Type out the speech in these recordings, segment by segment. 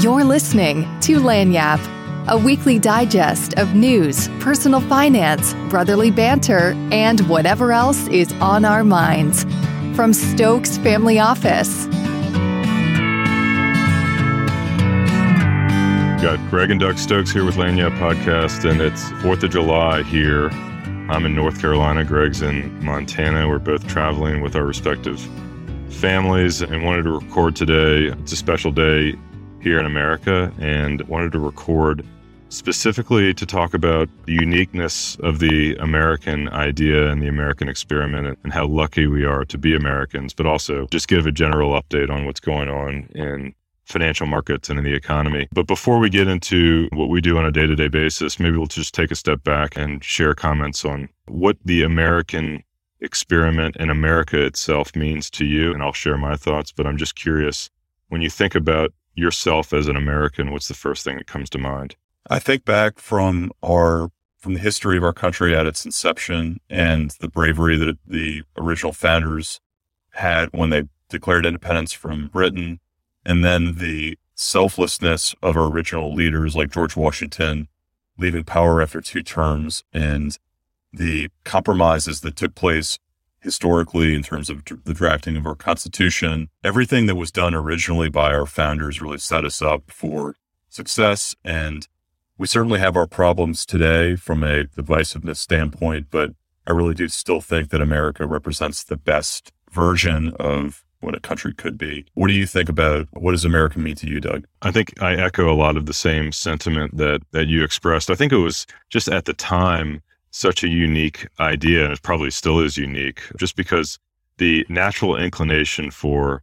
You're listening to Lagniappe, a weekly digest of news, personal finance, brotherly banter, and whatever else is on our minds. From Stokes Family Office. Got Greg and Doug Stokes here with Lagniappe Podcast, and it's 4th of July here. I'm in North Carolina, Greg's in Montana. We're both traveling with our respective families and wanted to record today. It's a special day here in America and wanted to record specifically to talk about the uniqueness of the American idea and the American experiment and how lucky we are to be Americans, but also just give a general update on what's going on in financial markets and in the economy. But before we get into what we do on a day to day basis, maybe we'll just take a step back and share comments on what the American experiment and America itself means to you. And I'll share my thoughts, but I'm just curious when you think about yourself as an American, what's the first thing that comes to mind? I think back from our from the history of our country at its inception and the bravery that the original founders had when they declared independence from Britain, and then the selflessness of our original leaders like George Washington leaving power after two terms and the compromises that took place historically in terms of the drafting of our constitution. Everything that was done originally by our founders really set us up for success. And we certainly have our problems today from a divisiveness standpoint, but I really do still think that America represents the best version of what a country could be. What do you think about what does America mean to you, Doug? I think I echo a lot of the same sentiment that that you expressed. I think it was just at the time such a unique idea, and it probably still is unique, just because the natural inclination for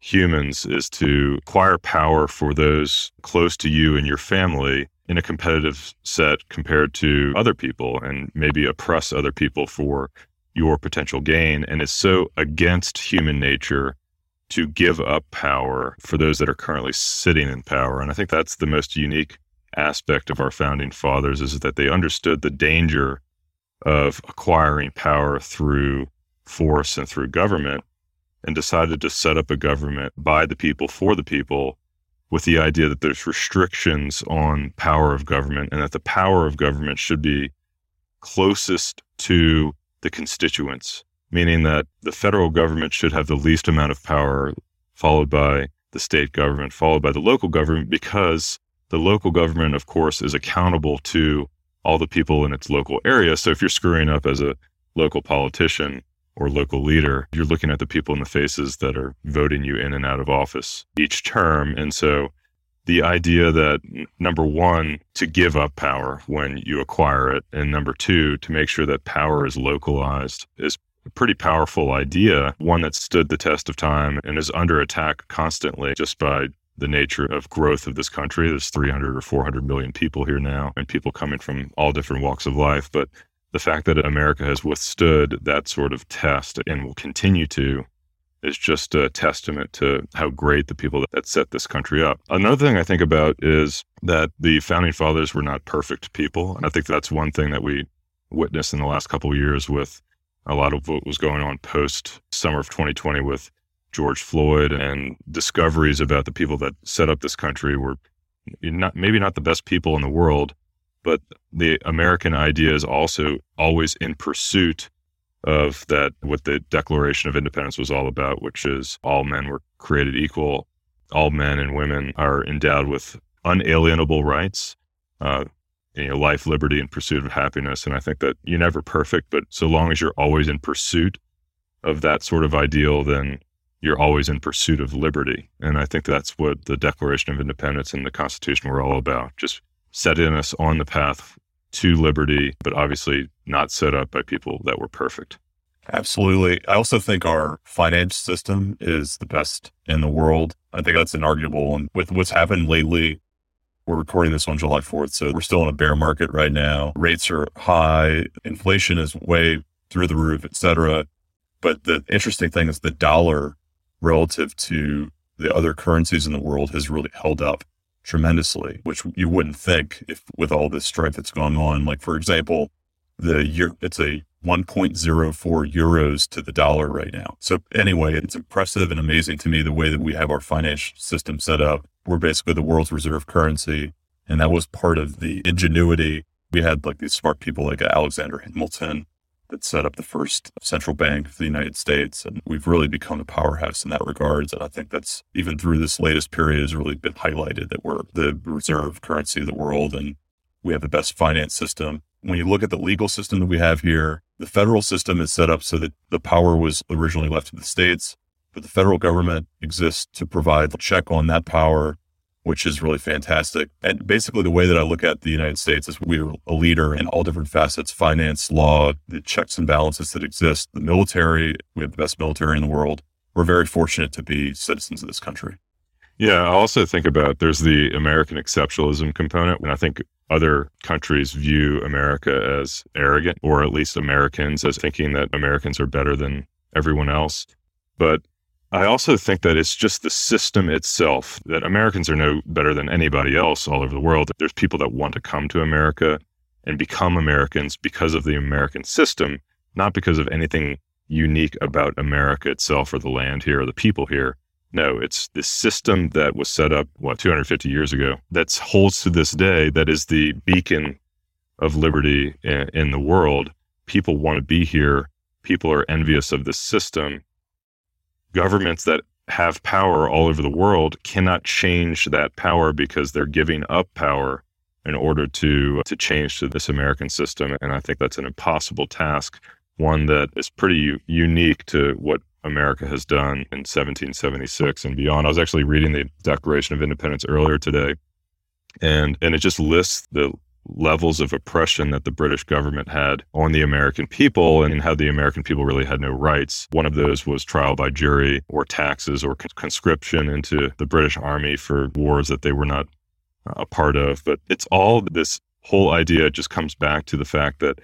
humans is to acquire power for those close to you and your family in a competitive set compared to other people and maybe oppress other people for your potential gain. And it's so against human nature to give up power for those that are currently sitting in power. And I think that's the most unique aspect of our founding fathers is that they understood the danger of acquiring power through force and through government and decided to set up a government by the people for the people with the idea that there's restrictions on power of government and that the power of government should be closest to the constituents meaning that the federal government should have the least amount of power followed by the state government followed by the local government because the local government of course is accountable to all the people in its local area. So if you're screwing up as a local politician or local leader, you're looking at the people in the faces that are voting you in and out of office each term. And so the idea that number one, to give up power when you acquire it, and number two, to make sure that power is localized is a pretty powerful idea, one that stood the test of time and is under attack constantly just by the nature of growth of this country. There's 300 or 400 million people here now, and people coming from all different walks of life. But the fact that America has withstood that sort of test and will continue to is just a testament to how great the people that set this country up. Another thing I think about is that the founding fathers were not perfect people. And I think that's one thing that we witnessed in the last couple of years with a lot of what was going on post summer of 2020 with George Floyd and discoveries about the people that set up this country were not maybe not the best people in the world, but the American idea is also always in pursuit of that what the Declaration of Independence was all about, which is all men were created equal, all men and women are endowed with unalienable rights, uh, you know, life, liberty, and pursuit of happiness. And I think that you're never perfect, but so long as you're always in pursuit of that sort of ideal, then you're always in pursuit of liberty. And I think that's what the Declaration of Independence and the Constitution were all about, just setting us on the path to liberty, but obviously not set up by people that were perfect. Absolutely. I also think our finance system is the best in the world. I think that's inarguable. And with what's happened lately, we're recording this on July 4th. So we're still in a bear market right now. Rates are high. Inflation is way through the roof, et cetera. But the interesting thing is the dollar relative to the other currencies in the world has really held up tremendously, which you wouldn't think if with all this strife that's going on. Like for example, the year it's a 1.04 euros to the dollar right now. So anyway, it's impressive and amazing to me the way that we have our financial system set up. We're basically the world's reserve currency. And that was part of the ingenuity. We had like these smart people like Alexander Hamilton that set up the first central bank of the United States. And we've really become a powerhouse in that regards. And I think that's even through this latest period has really been highlighted that we're the reserve currency of the world and we have the best finance system. When you look at the legal system that we have here, the federal system is set up so that the power was originally left to the states, but the federal government exists to provide a check on that power which is really fantastic. And basically, the way that I look at the United States is we're a leader in all different facets finance, law, the checks and balances that exist, the military. We have the best military in the world. We're very fortunate to be citizens of this country. Yeah, I also think about there's the American exceptionalism component. And I think other countries view America as arrogant, or at least Americans as thinking that Americans are better than everyone else. But I also think that it's just the system itself that Americans are no better than anybody else all over the world. There's people that want to come to America and become Americans because of the American system, not because of anything unique about America itself or the land here or the people here. No, it's the system that was set up, what, 250 years ago, that holds to this day, that is the beacon of liberty in, in the world. People want to be here. People are envious of the system governments that have power all over the world cannot change that power because they're giving up power in order to to change to this American system. And I think that's an impossible task, one that is pretty u- unique to what America has done in 1776 and beyond. I was actually reading the Declaration of Independence earlier today, and and it just lists the levels of oppression that the British government had on the American people and how the American people really had no rights. One of those was trial by jury or taxes or conscription into the British army for wars that they were not uh, a part of. But it's all this whole idea just comes back to the fact that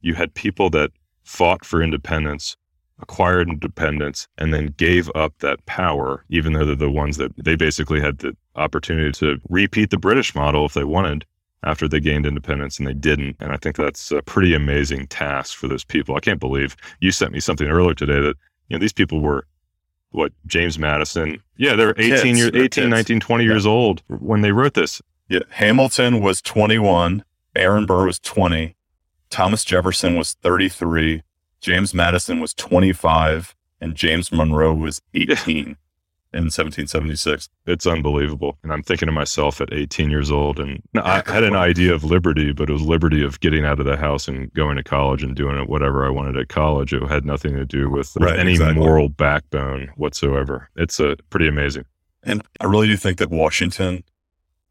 you had people that fought for independence acquired independence and then gave up that power, even though they're the ones that they basically had the opportunity to repeat the British model if they wanted after they gained independence and they didn't. And I think that's a pretty amazing task for those people. I can't believe you sent me something earlier today that, you know, these people were what James Madison. Yeah, they're 18 kids, years, 18, kids. 19, 20 yeah. years old when they wrote this. Yeah. Hamilton was 21. Aaron Burr was 20. Thomas Jefferson was 33. James Madison was 25 and James Monroe was 18 in 1776. It's unbelievable. And I'm thinking to myself at 18 years old, and I had an idea of liberty, but it was liberty of getting out of the house and going to college and doing whatever I wanted at college. It had nothing to do with right, any exactly. moral backbone whatsoever. It's a uh, pretty amazing. And I really do think that Washington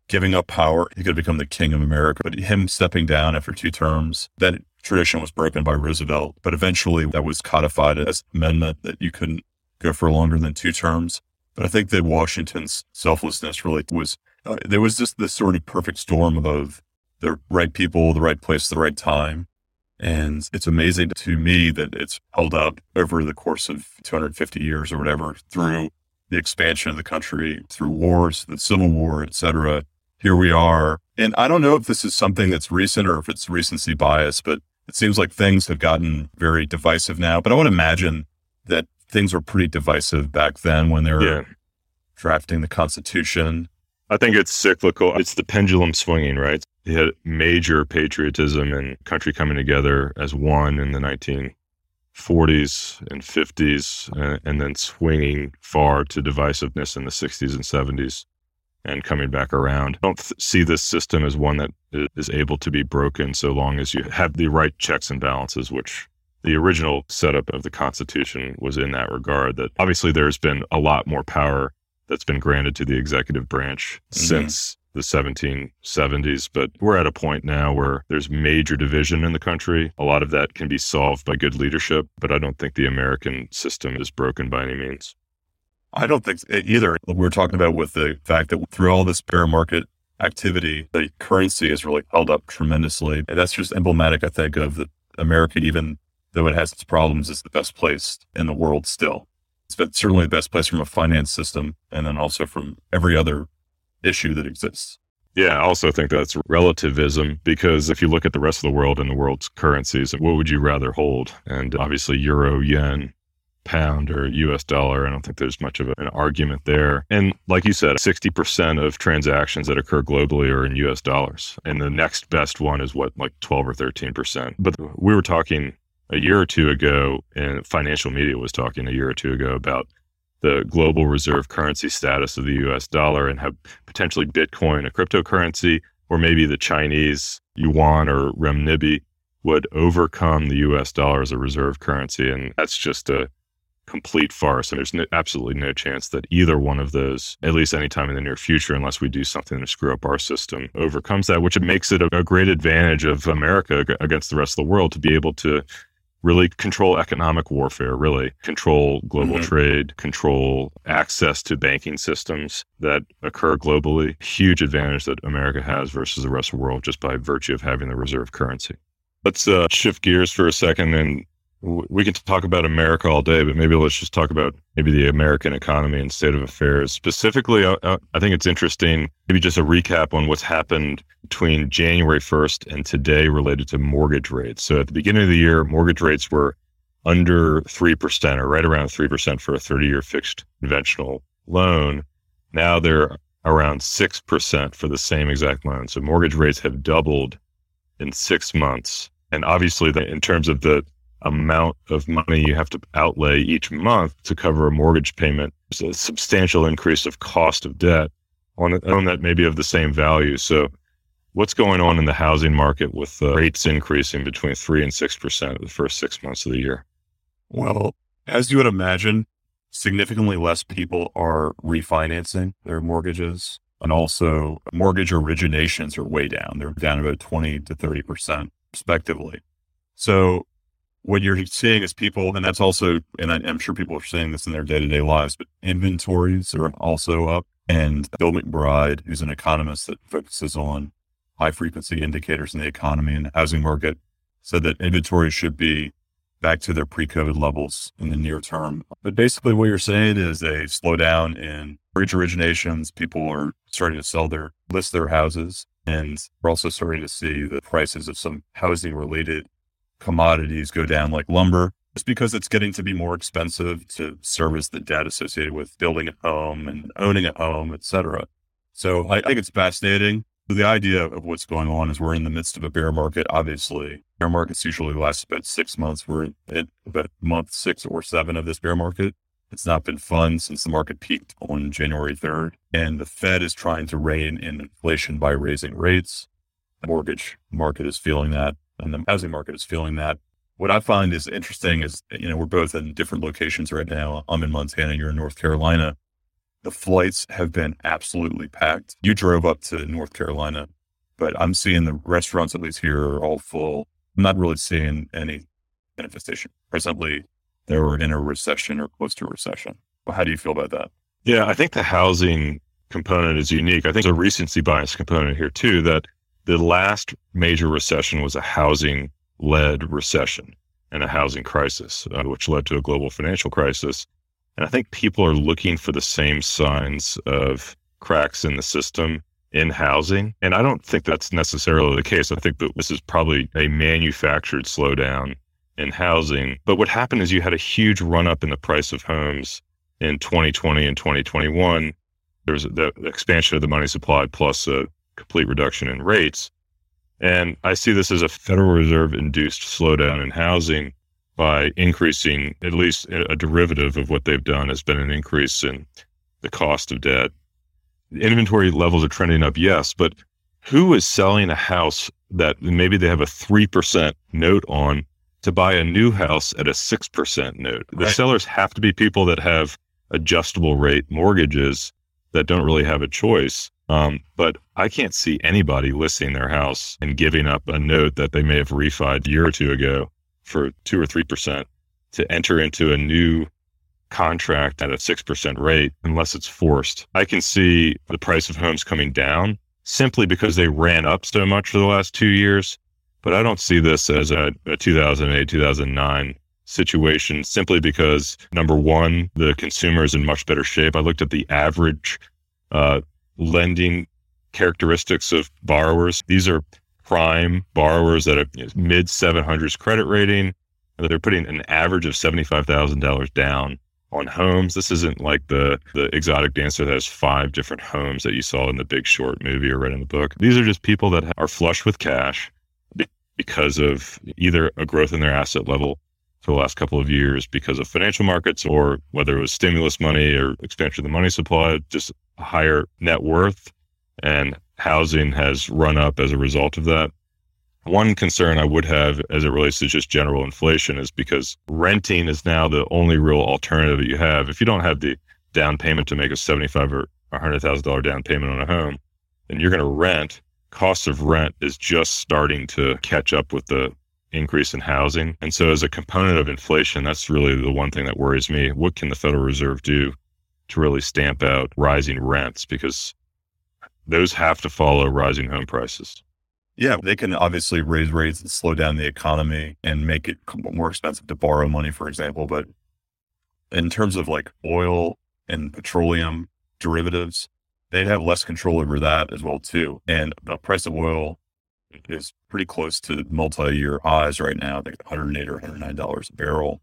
giving up power, he could become the king of America, but him stepping down after two terms, that tradition was broken by Roosevelt. But eventually that was codified as amendment that you couldn't go for longer than two terms. But I think that Washington's selflessness really was, uh, there was just this sort of perfect storm of the right people, the right place, the right time. And it's amazing to me that it's held up over the course of 250 years or whatever through the expansion of the country, through wars, the Civil War, et cetera. Here we are. And I don't know if this is something that's recent or if it's recency bias, but it seems like things have gotten very divisive now. But I would imagine that things were pretty divisive back then when they were yeah. drafting the Constitution. I think it's cyclical. It's the pendulum swinging, right? You had major patriotism and country coming together as one in the 1940s and 50s, and, uh, and then swinging far to divisiveness in the 60s and 70s and coming back around. I don't th- see this system as one that is able to be broken so long as you have the right checks and balances, which the original setup of the Constitution was in that regard. That obviously there's been a lot more power that's been granted to the executive branch mm-hmm. since the 1770s, but we're at a point now where there's major division in the country. A lot of that can be solved by good leadership, but I don't think the American system is broken by any means. I don't think either. We're talking about with the fact that through all this bear market activity, the currency has really held up tremendously. And that's just emblematic, I think, of the America, even though it has its problems, is the best place in the world still. It's certainly the best place from a finance system and then also from every other issue that exists. Yeah, I also think that's relativism because if you look at the rest of the world and the world's currencies, what would you rather hold? And obviously, euro, yen, pound, or US dollar, I don't think there's much of an argument there. And like you said, 60% of transactions that occur globally are in US dollars. And the next best one is what, like 12 or 13%. But we were talking a year or two ago, and financial media was talking a year or two ago about the global reserve currency status of the US dollar and how potentially Bitcoin, a cryptocurrency, or maybe the Chinese yuan or renminbi would overcome the US dollar as a reserve currency. And that's just a complete farce. And there's no, absolutely no chance that either one of those, at least anytime in the near future, unless we do something to screw up our system, overcomes that, which it makes it a, a great advantage of America against the rest of the world to be able to really control economic warfare, really control global mm-hmm. trade, control access to banking systems that occur globally. Huge advantage that America has versus the rest of the world just by virtue of having the reserve currency. Let's uh, shift gears for a second and we can talk about America all day, but maybe let's just talk about maybe the American economy and state of affairs. Specifically, I, I, think it's interesting, maybe just a recap on what's happened between January 1st and today related to mortgage rates. So at the beginning of the year, mortgage rates were under 3% or right around 3% for a 30 year fixed conventional loan. Now they're around 6% for the same exact loan. So mortgage rates have doubled in six months. And obviously, the, in terms of the amount of money you have to outlay each month to cover a mortgage payment. It's a substantial increase of cost of debt on a home that may be of the same value. So, what's going on in the housing market with uh, rates increasing between 3 and 6% the first six months of the year? Well, as you would imagine, significantly less people are refinancing their mortgages. And also, mortgage originations are way down. They're down about 20 to 30%, respectively. So, what you're seeing is people, and that's also, and I, am sure people are saying this in their day to day lives, but inventories are also up. And Bill McBride, who's an economist that focuses on high frequency indicators in the economy and housing market, said that inventories should be back to their pre COVID levels in the near term. But basically, what you're saying is a slowdown in mortgage originations. People are starting to sell their, list their houses. And we're also starting to see the prices of some housing related commodities go down like lumber just because it's getting to be more expensive to service the debt associated with building a home and owning a home, etc. So I think it's fascinating. The idea of what's going on is we're in the midst of a bear market. Obviously, bear markets usually last about six months. We're at about month six or seven of this bear market. It's not been fun since the market peaked on January 3rd. And the Fed is trying to rein in inflation by raising rates. The mortgage market is feeling that and the housing market is feeling that. What I find is interesting is, you know, we're both in different locations right now. I'm in Montana, you're in North Carolina. The flights have been absolutely packed. You drove up to North Carolina, but I'm seeing the restaurants, at least here, are all full. I'm not really seeing any manifestation. Presently, they were in a recession or close to a recession. How do you feel about that? Yeah, I think the housing component is unique. I think there's a recency bias component here too, that the last major recession was a housing led recession and a housing crisis, uh, which led to a global financial crisis. And I think people are looking for the same signs of cracks in the system in housing. And I don't think that's necessarily the case. I think that this is probably a manufactured slowdown in housing. But what happened is you had a huge run up in the price of homes in 2020 and 2021. There was the expansion of the money supply plus a complete reduction in rates. And I see this as a Federal Reserve induced slowdown in housing by increasing at least a derivative of what they've done has been an increase in the cost of debt. Inventory levels are trending up, yes, but who is selling a house that maybe they have a 3% note on to buy a new house at a 6% note? The sellers have to be people that have adjustable rate mortgages that don't really have a choice. Um, but I can't see anybody listing their house and giving up a note that they may have refied a year or two ago for two or 3% to enter into a new contract at a 6% rate unless it's forced. I can see the price of homes coming down simply because they ran up so much for the last two years. But I don't see this as a, a 2008, 2009 situation simply because number one, the consumer is in much better shape. I looked at the average uh, lending characteristics of borrowers. These are prime borrowers you know, mid 700s credit rating. They're putting an average of $75,000 down on homes. This isn't like the the exotic dancer that has five different homes that you saw in the Big Short movie or read in the book. These are just people that are flush with cash because of either a growth in their asset level for the last couple of years because of financial markets or whether it was stimulus money or expansion of the money supply, just a higher net worth and housing has run up as a result of that. One concern I would have as it relates to just general inflation is because renting is now the only real alternative that you have. If you don't have the down payment to make a seventy-five or hundred thousand dollar down payment on a home, then you're going to rent. Cost of rent is just starting to catch up with the increase in housing. And so, as a component of inflation, that's really the one thing that worries me. What can the Federal Reserve do to really stamp out rising rents? Because those have to follow rising home prices. Yeah, they can obviously raise rates and slow down the economy and make it more expensive to borrow money, for example. But in terms of like oil and petroleum derivatives, they'd have less control over that as well too. And the price of oil is pretty close to multi-year highs right now. I think 108 or 109 dollars a barrel.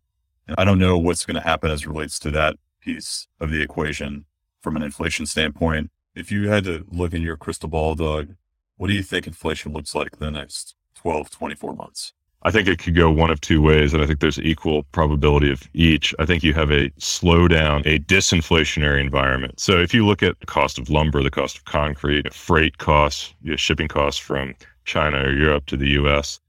And I don't know what's going to happen as relates to that piece of the equation from an inflation standpoint. If you had to look in your crystal ball, Doug, what do you think inflation looks like the next 12, 24 months? I think it could go one of two ways, and I think there's equal probability of each. I think you have a slowdown, a disinflationary environment. So if you look at the cost of lumber, the cost of concrete, freight costs, shipping costs from China or Europe to the US,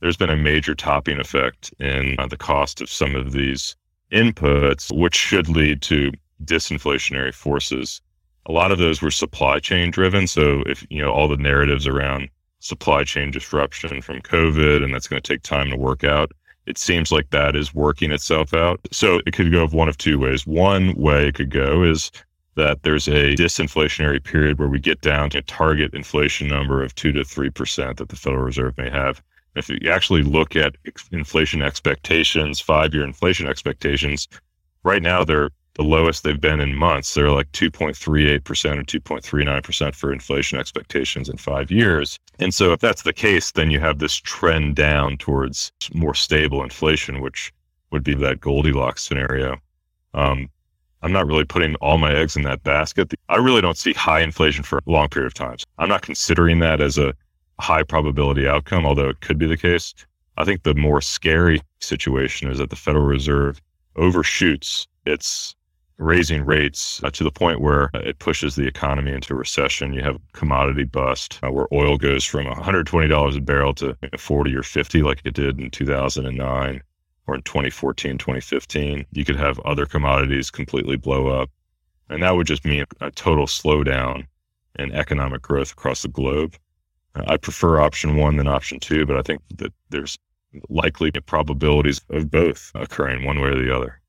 there's been a major topping effect in uh, the cost of some of these inputs, which should lead to disinflationary forces a lot of those were supply chain driven. So if, you know, all the narratives around supply chain disruption from COVID and that's going to take time to work out, it seems like that is working itself out. So it could go of one of two ways. One way it could go is that there's a disinflationary period where we get down to a target inflation number of two to 3% that the Federal Reserve may have. If you actually look at inflation expectations, five year inflation expectations, right now they're the lowest they've been in months. They're like 2.38% or 2.39% for inflation expectations in five years. And so, if that's the case, then you have this trend down towards more stable inflation, which would be that Goldilocks scenario. Um, I'm not really putting all my eggs in that basket. I really don't see high inflation for a long period of time. I'm not considering that as a high probability outcome, although it could be the case. I think the more scary situation is that the Federal Reserve overshoots its raising rates uh, to the point where it pushes the economy into recession. You have commodity bust uh, where oil goes from $120 a barrel to 40 or 50 like it did in 2009 or in 2014, 2015. You could have other commodities completely blow up. And that would just mean a total slowdown in economic growth across the globe. I prefer option one than option two, but I think that there's likely probabilities of both occurring one way or the other.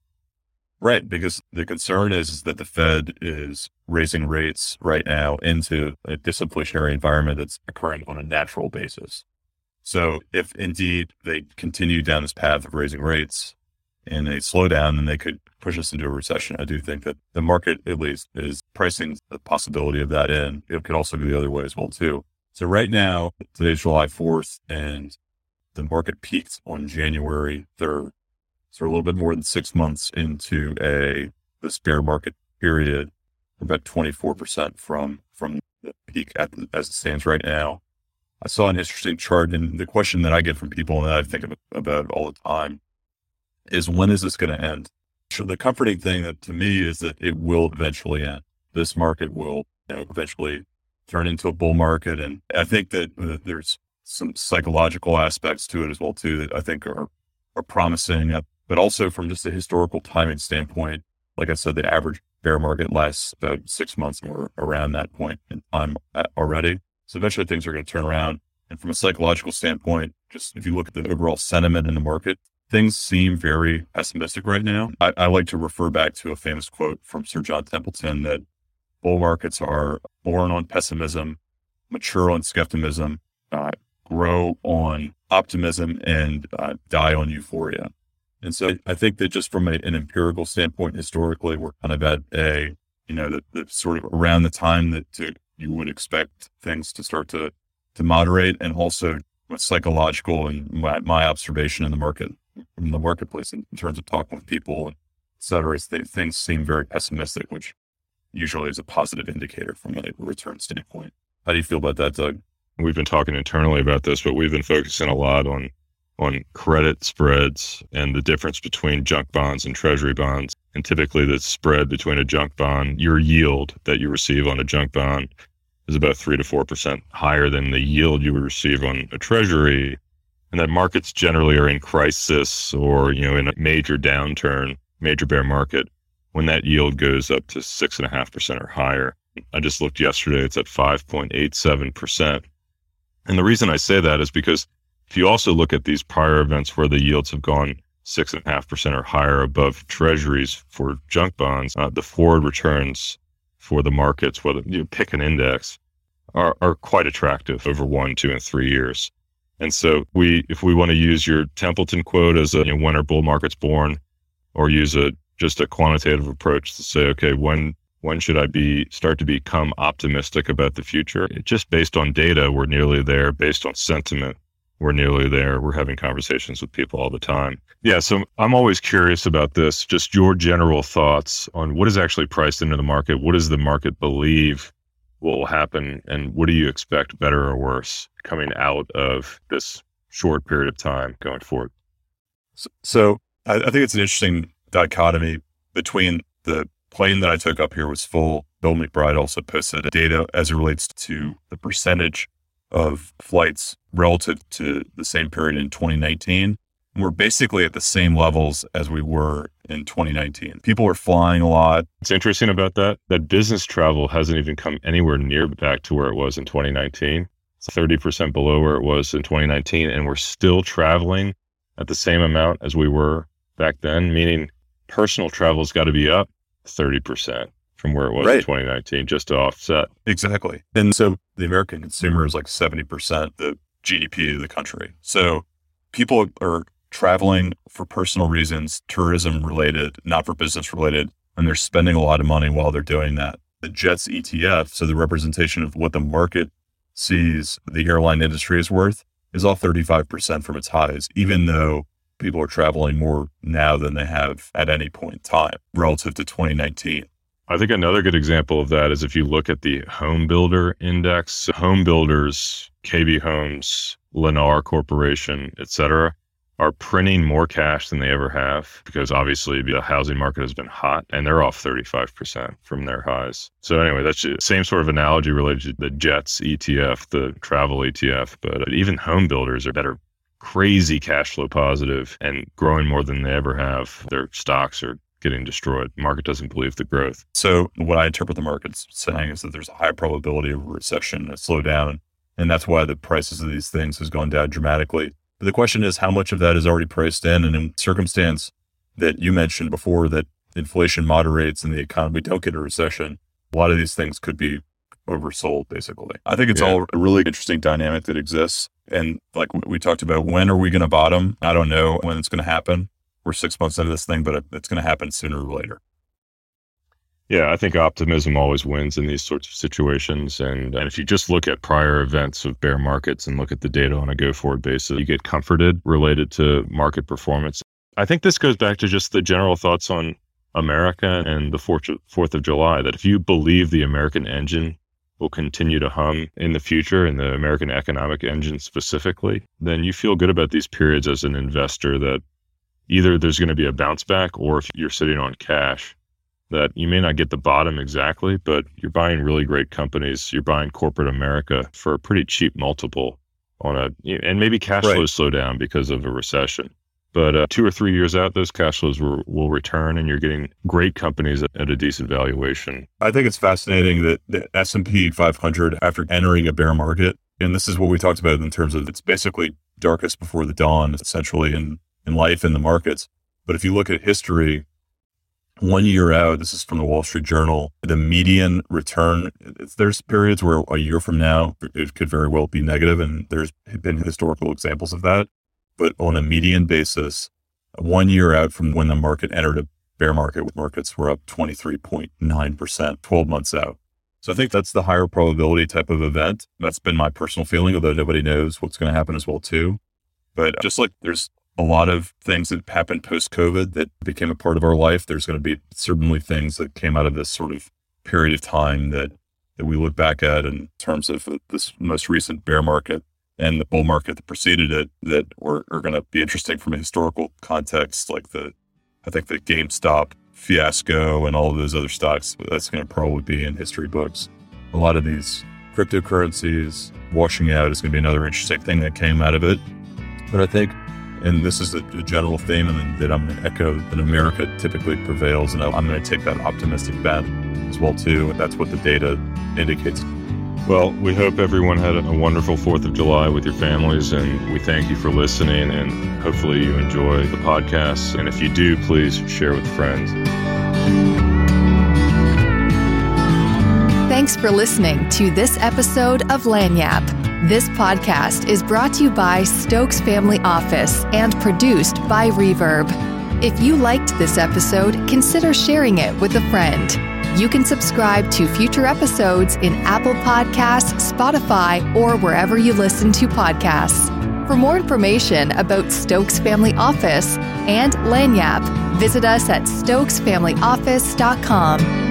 Right, because the concern is, is that the Fed is raising rates right now into a disinflationary environment that's occurring on a natural basis. So if indeed they continue down this path of raising rates and they slow down, then they could push us into a recession. I do think that the market at least is pricing the possibility of that in. It could also go the other way as well too. So right now, today's July 4th and the market peaked on January 3rd. So a little bit more than six months into a this bear market period, about 24% from from the peak at, as it stands right now. I saw an interesting chart, and the question that I get from people and that I think about all the time is when is this going to end? So the comforting thing that to me is that it will eventually end. This market will you know, eventually turn into a bull market, and I think that uh, there's some psychological aspects to it as well too that I think are are promising but also from just a historical timing standpoint, like I said, the average bear market lasts about six months more around that point in time uh, already. So eventually things are going to turn around. And from a psychological standpoint, just if you look at the overall sentiment in the market, things seem very pessimistic right now. I, I like to refer back to a famous quote from Sir John Templeton that bull markets are born on pessimism, mature on skepticism, uh, grow on optimism, and uh, die on euphoria. And so I think that just from a, an empirical standpoint, historically, we're kind of at a, you know, the, the, sort of around the time that to you would expect things to start to, to moderate and also psychological and my, my observation in the market, in the marketplace in, in terms of talking with people, et cetera, things seem very pessimistic, which usually is a positive indicator from a return standpoint. How do you feel about that, Doug? We've been talking internally about this, but we've been focusing a lot on on credit spreads and the difference between junk bonds and treasury bonds. And typically the spread between a junk bond, your yield that you receive on a junk bond is about three to four percent higher than the yield you would receive on a treasury. And that markets generally are in crisis or, you know, in a major downturn, major bear market, when that yield goes up to six and a half percent or higher. I just looked yesterday, it's at 5.87%. And the reason I say that is because if you also look at these prior events where the yields have gone six and a half percent or higher above treasuries for junk bonds, uh, the forward returns for the markets, whether you pick an index, are, are quite attractive over one, two, and three years. And so we, if we want to use your Templeton quote as a you know, when are bull markets born, or use a just a quantitative approach to say, okay, when when should I be start to become optimistic about the future? Just based on data, we're nearly there. Based on sentiment, we're nearly there. We're having conversations with people all the time. Yeah. So I'm always curious about this, just your general thoughts on what is actually priced into the market. What does the market believe will happen? And what do you expect better or worse coming out of this short period of time going forward? So, I think it's an interesting dichotomy between the plane that I took up here was full. Bill McBride also posted data as it relates to the percentage of flights relative to the same period in 2019. We're basically at the same levels as we were in 2019. People are flying a lot. It's interesting about that. That business travel hasn't even come anywhere near back to where it was in 2019. It's 30% below where it was in 2019. And we're still traveling at the same amount as we were back then, meaning personal travel's got to be up 30% from where it was right. in 2019 just to offset. Exactly. And so the American consumer is like 70% the GDP of the country. So people are traveling for personal reasons, tourism related, not for business related, and they're spending a lot of money while they're doing that. The JETS ETF, so the representation of what the market sees the airline industry is worth, is off 35% from its highs, even though people are traveling more now than they have at any point in time relative to 2019. I think another good example of that is if you look at the home builder index, home builders, KB Homes, Lennar Corporation, et cetera, are printing more cash than they ever have because obviously the housing market has been hot and they're off 35% from their highs. So anyway, that's the same sort of analogy related to the JETS ETF, the travel ETF, but even home builders are better crazy cash flow positive and growing more than they ever have. Their stocks are getting destroyed. Market doesn't believe the growth. So what I interpret the market's saying is that there's a high probability of a recession, a slowdown, and that's why the prices of these things has gone down dramatically. But the question is how much of that is already priced in and in circumstance that you mentioned before that inflation moderates and the economy don't get a recession, a lot of these things could be oversold basically. I think it's yeah. all a really interesting dynamic that exists. And like we talked about, when are we going to bottom? I don't know when it's going to happen we're six months into this thing, but it's going to happen sooner or later. Yeah, I think optimism always wins in these sorts of situations. And, and if you just look at prior events of bear markets and look at the data on a go forward basis, you get comforted related to market performance. I think this goes back to just the general thoughts on America and the 4th of July that if you believe the American engine will continue to hum in the future and the American economic engine specifically, then you feel good about these periods as an investor that either there's going to be a bounce back or if you're sitting on cash that you may not get the bottom exactly, but you're buying really great companies. You're buying corporate America for a pretty cheap multiple on a, and maybe cash right. flows slow down because of a recession. But uh, two or three years out, those cash flows will, will return, and you're getting great companies at, at a decent valuation. I think it's fascinating that the S and P 500, after entering a bear market, and this is what we talked about in terms of it's basically darkest before the dawn, essentially, in in life in the markets. But if you look at history, one year out, this is from the Wall Street Journal, the median return, there's periods where a year from now, it could very well be negative, and there's been historical examples of that. But on a median basis, one year out from when the market entered a bear market, with markets were up 23.9%, 12 months out. So I think that's the higher probability type of event. That's been my personal feeling, although nobody knows what's going to happen as well too. But just like there's a lot of things that happened post COVID that became a part of our life, there's going to be certainly things that came out of this sort of period of time that that we look back at in terms of this most recent bear market and the bull market that preceded it that were, are going to be interesting from a historical context, like the, I think the GameStop fiasco and all of those other stocks. That's going to probably be in history books. A lot of these cryptocurrencies washing out is going to be another interesting thing that came out of it. But I think, and this is a, a general theme and that I'm going to echo that America typically prevails. And I'm going to take that optimistic bet as well too. And that's what the data indicates. Well, we hope everyone had a wonderful 4th of July with your families, and we thank you for listening. And hopefully, you enjoy the podcast. And if you do, please share with friends. Thanks for listening to this episode of Lagniappe. This podcast is brought to you by Stokes Family Office and produced by Reverb. If you liked this episode, consider sharing it with a friend. You can subscribe to future episodes in Apple Podcasts, Spotify, or wherever you listen to podcasts. For more information about Stokes Family Office and Lagniappe, visit us at stokesfamilyoffice.com.